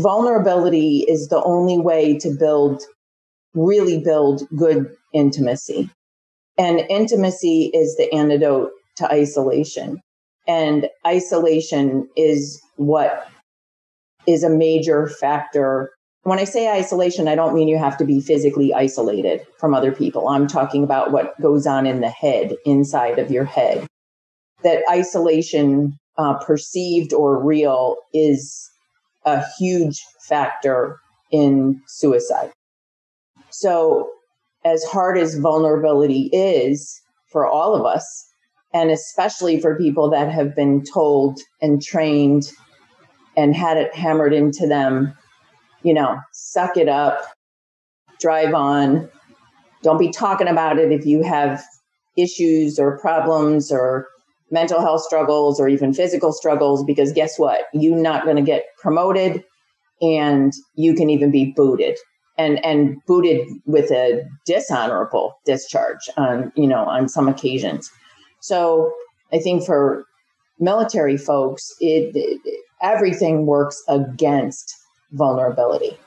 vulnerability is the only way to build, really build good intimacy. And intimacy is the antidote to isolation. And isolation is what is a major factor. When I say isolation, I don't mean you have to be physically isolated from other people. I'm talking about what goes on in the head, inside of your head. That isolation, uh, perceived or real, is a huge factor in suicide. So, as hard as vulnerability is for all of us, and especially for people that have been told and trained and had it hammered into them, you know, suck it up, drive on. Don't be talking about it if you have issues or problems or mental health struggles or even physical struggles, because guess what? You're not going to get promoted and you can even be booted and, and booted with a dishonorable discharge on, you know, on some occasions. So I think for military folks, it, it everything works against vulnerability.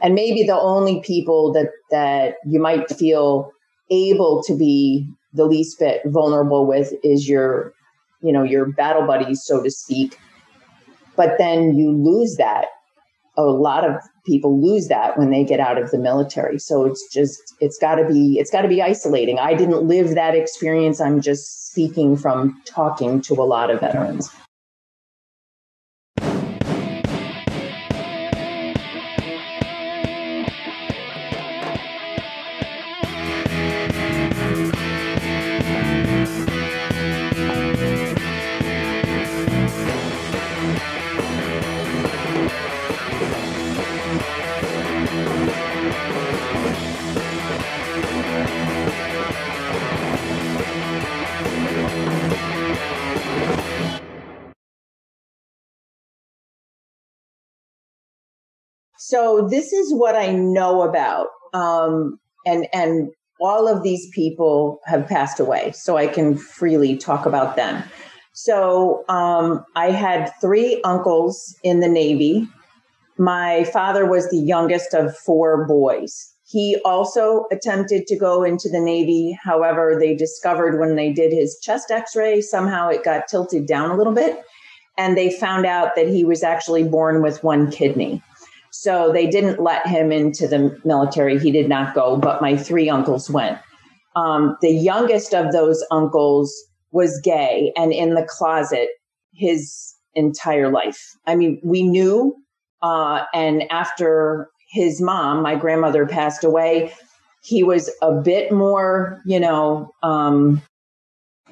And maybe the only people that, that you might feel able to be the least bit vulnerable with is your, you know, your battle buddies, so to speak. But then you lose that. A lot of people lose that when they get out of the military. So it's just, it's gotta be, it's gotta be isolating. I didn't live that experience. I'm just speaking from talking to a lot of veterans. So this is what I know about. Um, and, and all of these people have passed away, so I can freely talk about them. So um, I had three uncles in the Navy. My father was the youngest of four boys. He also attempted to go into the Navy. However, they discovered when they did his chest x ray, somehow it got tilted down a little bit. And they found out that he was actually born with one kidney. So they didn't let him into the military. He did not go, but my three uncles went. Um, the youngest of those uncles was gay and in the closet his entire life. I mean, we knew, uh, and after his mom, my grandmother, passed away, he was a bit more, you know, um,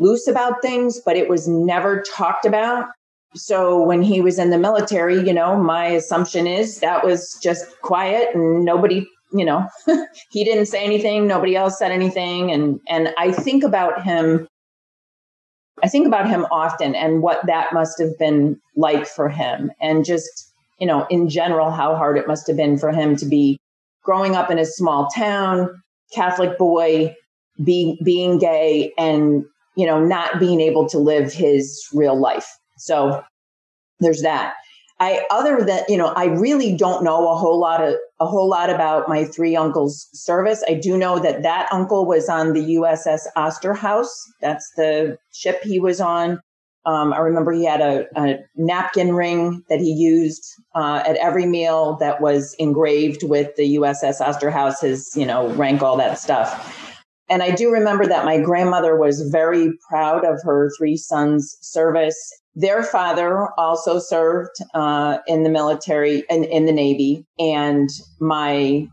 loose about things, but it was never talked about. So when he was in the military, you know, my assumption is that was just quiet and nobody, you know, he didn't say anything, nobody else said anything. And and I think about him I think about him often and what that must have been like for him and just, you know, in general how hard it must have been for him to be growing up in a small town, Catholic boy, being being gay and, you know, not being able to live his real life so there's that. I other than you know, I really don't know a whole lot of a whole lot about my three uncles' service. I do know that that uncle was on the USS Osterhaus. That's the ship he was on. Um, I remember he had a, a, napkin ring that he used uh, at every meal that was engraved with the USS Osterhaus, his you know rank, all that stuff. And I do remember that my grandmother was very proud of her three sons' service their father also served uh, in the military and in, in the Navy, and my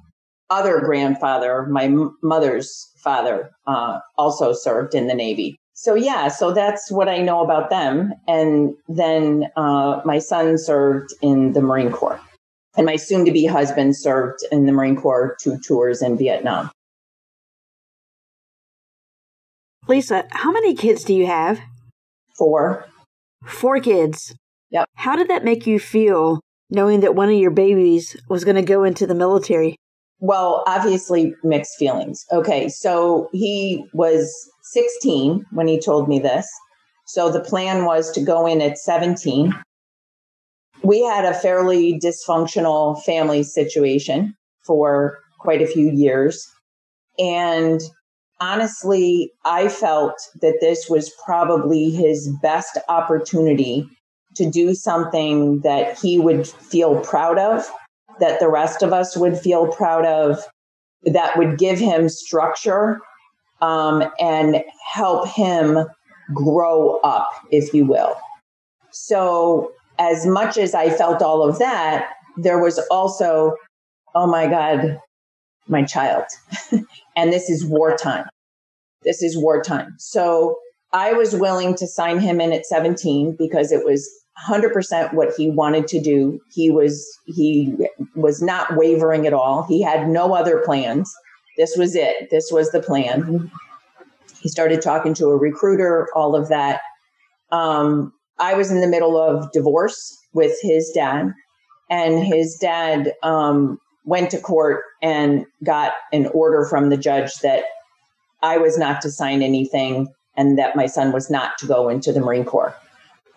other grandfather, my m- mother's father, uh, also served in the Navy. So yeah, so that's what I know about them. And then uh, my son served in the Marine Corps, and my soon-to-be husband served in the Marine Corps two tours in Vietnam. Lisa, how many kids do you have? Four. Four kids. Yep. How did that make you feel knowing that one of your babies was going to go into the military? Well, obviously mixed feelings. Okay, so he was 16 when he told me this. So the plan was to go in at 17. we had a fairly dysfunctional family situation for quite a few years. And honestly, I felt that this was probably his best opportunity to do something that he would feel proud of, that the rest of us would feel proud of, that would give him structure um, and help him grow up, if you will. So, as much as I felt all of that, there was also, oh my God, my child. and this is wartime. This is wartime. So I was willing to sign him in at 17 because it was 100% what he wanted to do. He was he was not wavering at all. He had no other plans. This was it. This was the plan. He started talking to a recruiter, all of that. Um, I was in the middle of divorce with his dad, and his dad um, went to court and got an order from the judge that I was not to sign anything and that my son was not to go into the Marine Corps,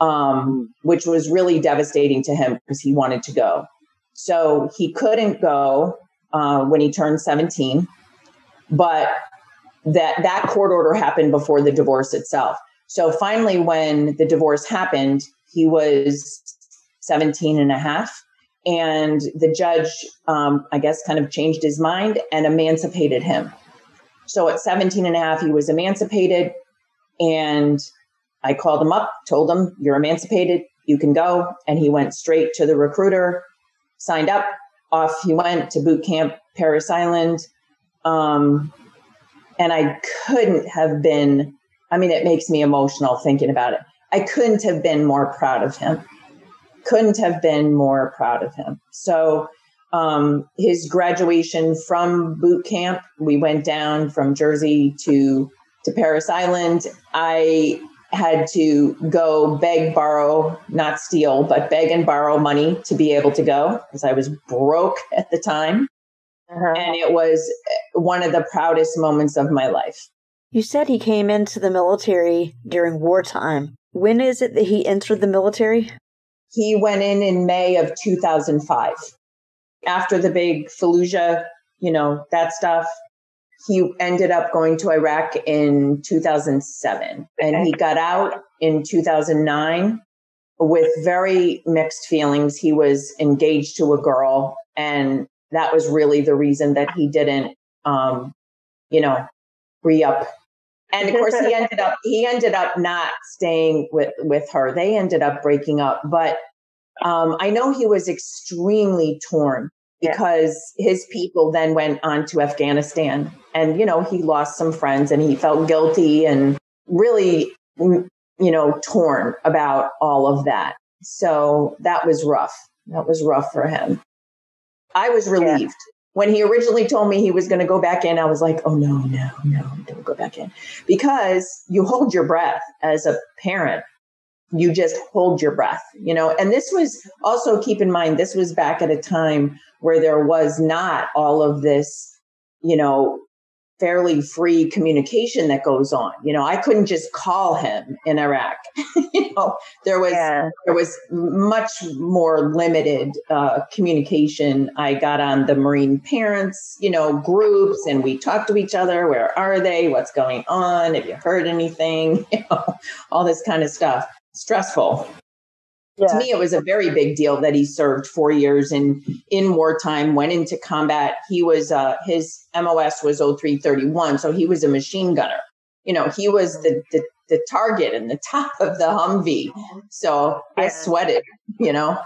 um, which was really devastating to him because he wanted to go. So he couldn't go uh, when he turned 17, but that that court order happened before the divorce itself. So finally, when the divorce happened, he was 17 and a half. And the judge, um, I guess, kind of changed his mind and emancipated him. So at 17 and a half, he was emancipated. And I called him up, told him, You're emancipated, you can go. And he went straight to the recruiter, signed up, off he went to boot camp, Parris Island. Um, and I couldn't have been I mean, it makes me emotional thinking about it. I couldn't have been more proud of him. Couldn't have been more proud of him. So, um, his graduation from boot camp, we went down from Jersey to to Parris Island. I had to go beg, borrow, not steal, but beg and borrow money to be able to go because I was broke at the time. Uh-huh. And it was one of the proudest moments of my life. You said he came into the military during wartime. When is it that he entered the military? He went in in May of 2005. After the big Fallujah, you know, that stuff, he ended up going to Iraq in 2007 and he got out in 2009 with very mixed feelings. He was engaged to a girl and that was really the reason that he didn't, um, you know, re up and of course he ended up he ended up not staying with with her. They ended up breaking up but um, i know he was extremely torn because yeah. his people then went on to afghanistan and you know he lost some friends and he felt guilty and really you know torn about all of that. So that was rough. That was rough for him. I was relieved when he originally told me he was going to go back in, I was like, oh no, no, no, don't go back in. Because you hold your breath as a parent. You just hold your breath, you know. And this was also keep in mind, this was back at a time where there was not all of this, you know, fairly free communication that goes on. You know, I couldn't just call him in Iraq. you know, there was yeah. there was much more limited uh, communication. I got on the Marine parents, you know, groups, and we talked to each other. Where are they? What's going on? Have you heard anything? You know, all this kind of stuff. Stressful. Yeah. To me, it was a very big deal that he served four years in in wartime, went into combat. He was uh, his MOS was 0331, so he was a machine gunner. You know, he was the the, the target and the top of the Humvee. So yeah. I sweated. You know.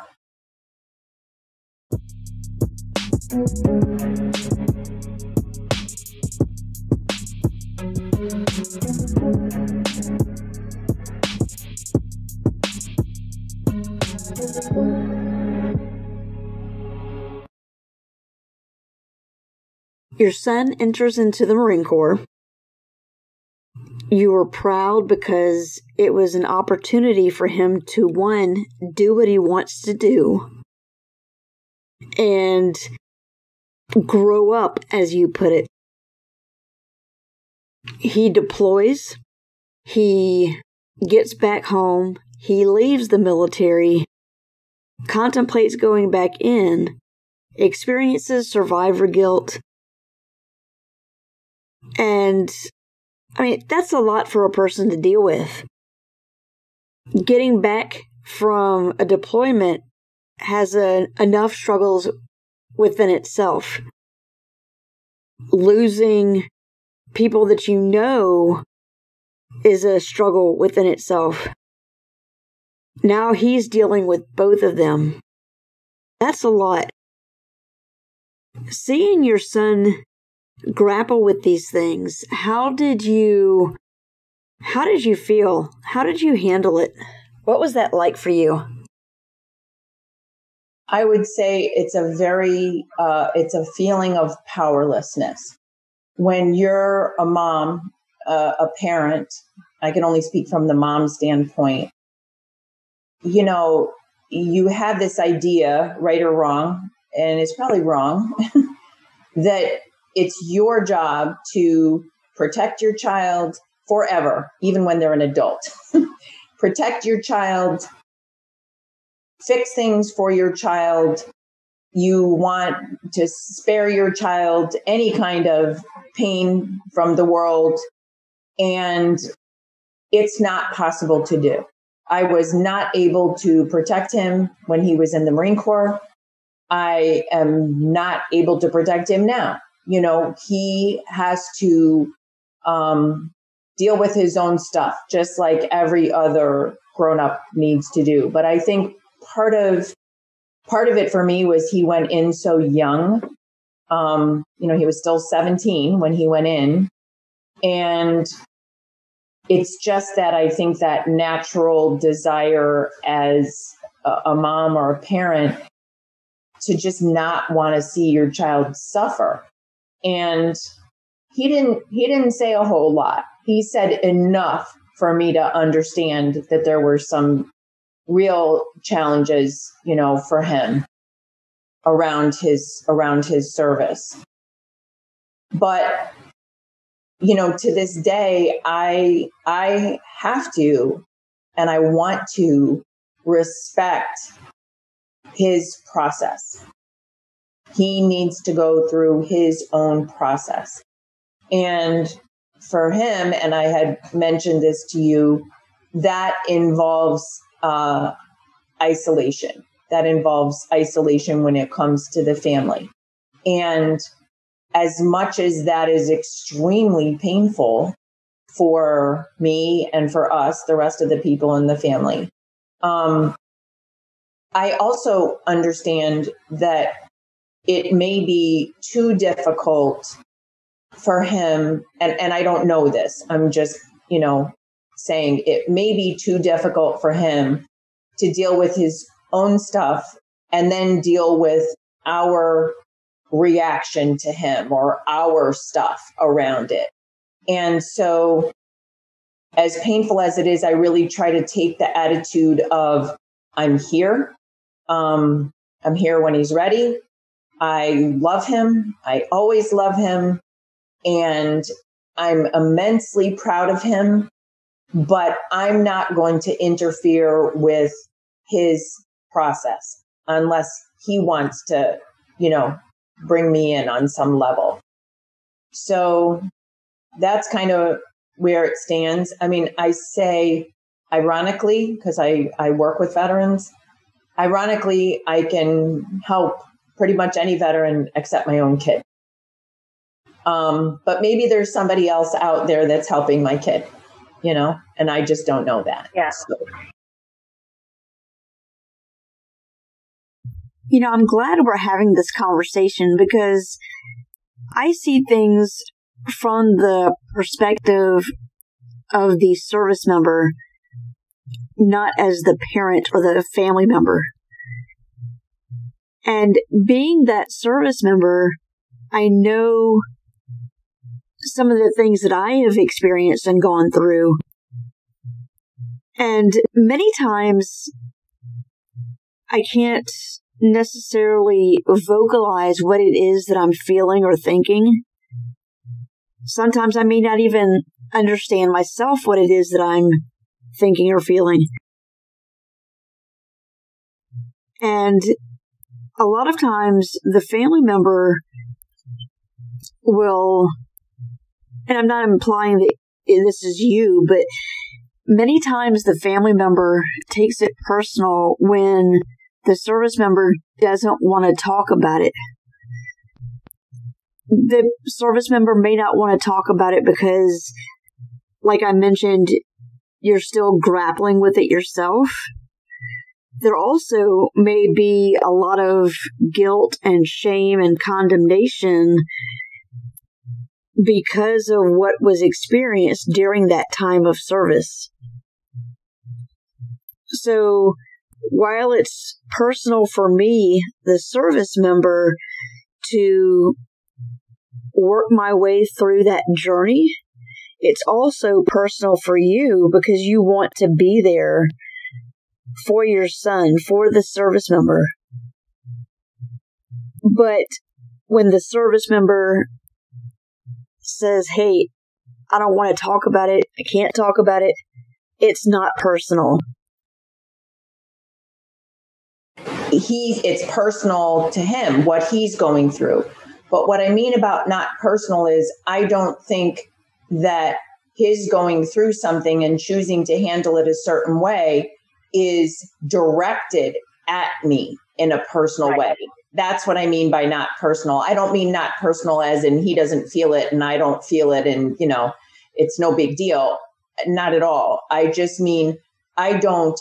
Your son enters into the Marine Corps. You were proud because it was an opportunity for him to, one, do what he wants to do and grow up, as you put it. He deploys, he gets back home, he leaves the military, contemplates going back in, experiences survivor guilt. And I mean, that's a lot for a person to deal with. Getting back from a deployment has a, enough struggles within itself. Losing people that you know is a struggle within itself. Now he's dealing with both of them. That's a lot. Seeing your son grapple with these things, how did you how did you feel? How did you handle it? What was that like for you? I would say it's a very uh, it's a feeling of powerlessness when you're a mom, uh, a parent. I can only speak from the mom standpoint. You know, you have this idea, right or wrong, and it's probably wrong, that it's your job to protect your child forever, even when they're an adult. protect your child fix things for your child. You want to spare your child any kind of pain from the world. And it's not possible to do. I was not able to protect him when he was in the Marine Corps. I am not able to protect him now. You know, he has to um, deal with his own stuff, just like every other grown up needs to do. But I think part of part of it for me was he went in so young. Um, you know, he was still 17 when he went in. And it's just that I think that natural desire as a, a mom or a parent to just not want to see your child suffer. And he didn't he didn't say a whole lot. He said enough for me to understand that there were some real challenges, you know, for him around his around his service. But you know, to this day I I have to and I want to respect his process. He needs to go through his own process. And for him, and I had mentioned this to you, that involves uh, isolation. That involves isolation when it comes to the family. And as much as that is extremely painful for me and for us, the rest of the people in the family, um, I also understand that it may be too difficult for him. And, and I don't know this. I'm just, you know, saying it may be too difficult for him to deal with his own stuff and then deal with our reaction to him or our stuff around it. And so, as painful as it is, I really try to take the attitude of I'm here. Um, I'm here when he's ready. I love him. I always love him. And I'm immensely proud of him but I'm not going to interfere with his process unless he wants to, you know, bring me in on some level. So that's kind of where it stands. I mean, I say ironically, because I, I work with veterans, ironically, I can help pretty much any veteran except my own kid. Um, but maybe there's somebody else out there that's helping my kid you know, and I just don't know that. Yeah. So. You know, I'm glad we're having this conversation because I see things from the perspective of the service member, not as the parent or the family member. And being that service member, I know some of the things that I have experienced and gone through. And many times I can't necessarily vocalize what it is that I'm feeling or thinking. Sometimes I may not even understand myself what it is that I'm thinking or feeling. And a lot of times the family member will, and I'm not implying that this is you, but many times the family member takes it personal when the service member doesn't want to talk about it. The service member may not want to talk about it because, like I mentioned, you're still grappling with it yourself. There also may be a lot of guilt and shame and condemnation because of what was experienced during that time of service. So while it's personal for me, the service member, to work my way through that journey, it's also personal for you because you want to be there for your son, for the service member. But when the service member says, Hey, I don't want to talk about it, I can't talk about it, it's not personal. He, it's personal to him what he's going through. But what I mean about not personal is I don't think that his going through something and choosing to handle it a certain way is directed at me in a personal right. way. That's what I mean by not personal. I don't mean not personal as in he doesn't feel it and I don't feel it and, you know, it's no big deal. Not at all. I just mean I don't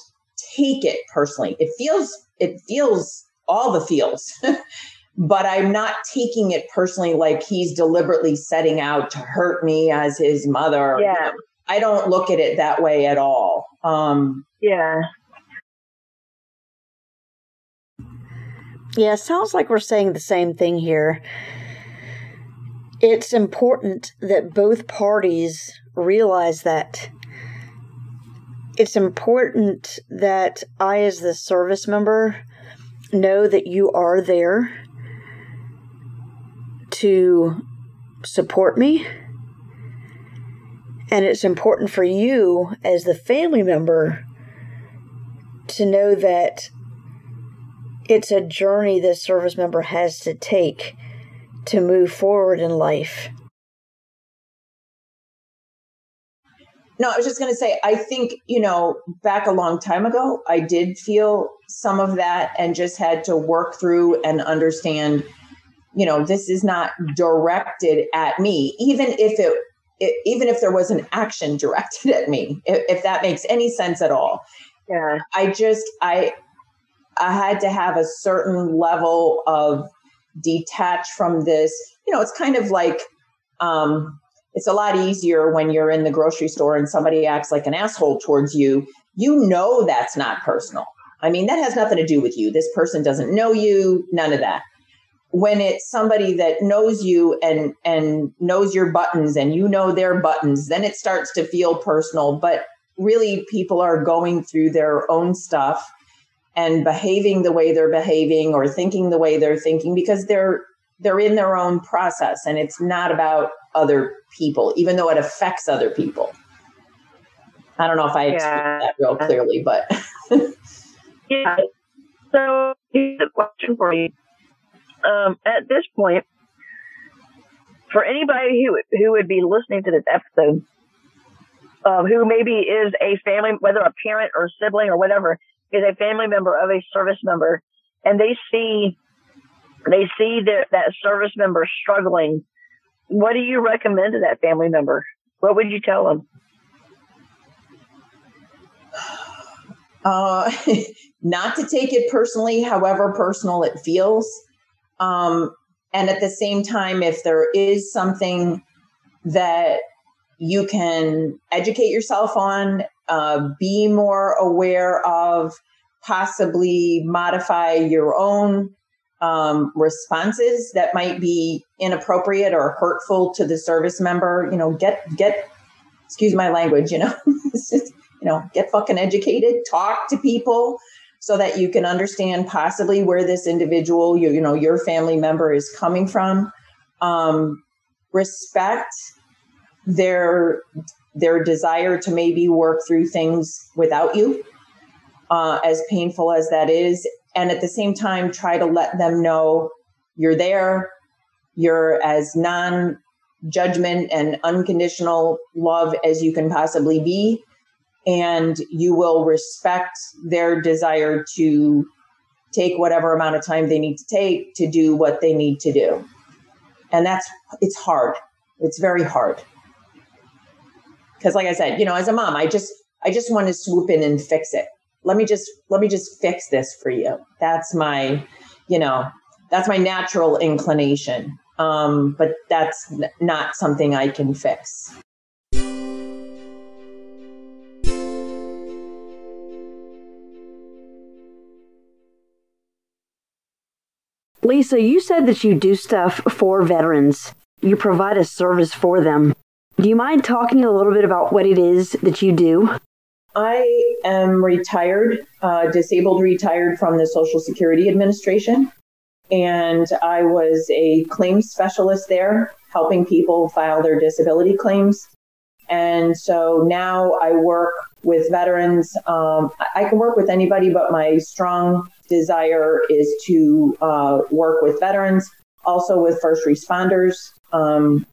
take it personally. It feels, it feels all the feels. but I'm not taking it personally like he's deliberately setting out to hurt me as his mother. Yeah. I don't look at it that way at all. Um, yeah. Yeah, sounds like we're saying the same thing here. It's important that both parties realize that. It's important that I, as the service member, know that you are there to support me. And it's important for you, as the family member, to know that it's a journey this service member has to take to move forward in life. No, I was just going to say, I think, you know, back a long time ago, I did feel some of that and just had to work through and understand, you know, this is not directed at me, even if it, it even if there was an action directed at me, if, if that makes any sense at all. Yeah. I just, I, I had to have a certain level of detach from this. You know, it's kind of like um, it's a lot easier when you're in the grocery store and somebody acts like an asshole towards you. You know that's not personal. I mean, that has nothing to do with you. This person doesn't know you, none of that. When it's somebody that knows you and and knows your buttons and you know their buttons, then it starts to feel personal, but really people are going through their own stuff and behaving the way they're behaving or thinking the way they're thinking because they're they're in their own process and it's not about other people even though it affects other people. I don't know if i explained yeah. that real clearly but yeah. So here's a question for you. Um, at this point for anybody who who would be listening to this episode um, who maybe is a family whether a parent or sibling or whatever is a family member of a service member and they see they see that that service member struggling what do you recommend to that family member? What would you tell them? Uh, not to take it personally however personal it feels. Um, and at the same time if there is something that you can educate yourself on uh, be more aware of, possibly modify your own um, responses that might be inappropriate or hurtful to the service member. You know, get get excuse my language. You know, just, you know, get fucking educated. Talk to people so that you can understand possibly where this individual, you, you know, your family member is coming from. Um, respect their their desire to maybe work through things without you, uh, as painful as that is, and at the same time try to let them know you're there, you're as non judgment and unconditional love as you can possibly be, and you will respect their desire to take whatever amount of time they need to take to do what they need to do. And that's, it's hard. It's very hard. Because, like I said, you know, as a mom, I just, I just want to swoop in and fix it. Let me just, let me just fix this for you. That's my, you know, that's my natural inclination. Um, but that's n- not something I can fix. Lisa, you said that you do stuff for veterans. You provide a service for them. Do you mind talking a little bit about what it is that you do? I am retired, uh, disabled retired from the Social Security Administration. And I was a claims specialist there, helping people file their disability claims. And so now I work with veterans. Um, I can work with anybody, but my strong desire is to uh, work with veterans, also with first responders. Um,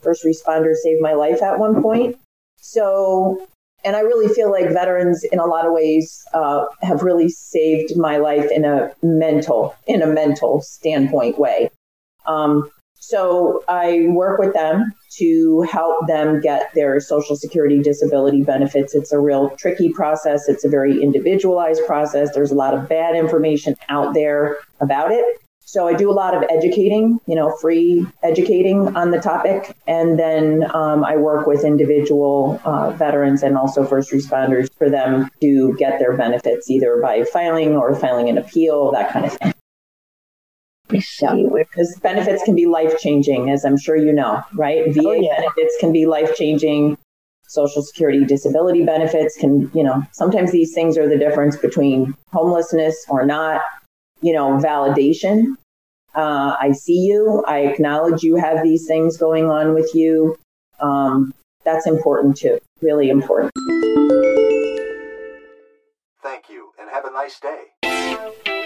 first responders saved my life at one point. So and I really feel like veterans, in a lot of ways, uh, have really saved my life in a mental, in a mental standpoint way. Um, so I work with them to help them get their Social Security disability benefits. It's a real tricky process. It's a very individualized process. There's a lot of bad information out there about it. So I do a lot of educating, you know, free educating on the topic. And then um, I work with individual uh, veterans and also first responders for them to get their benefits either by filing or filing an appeal, that kind of thing. Yeah, because benefits can be life changing, as I'm sure you know, right? VA oh, yeah. benefits can be life changing. Social Security disability benefits can, you know, sometimes these things are the difference between homelessness or not you know, validation. Uh, I see you. I acknowledge you have these things going on with you. Um, that's important too. Really important. Thank you, and have a nice day.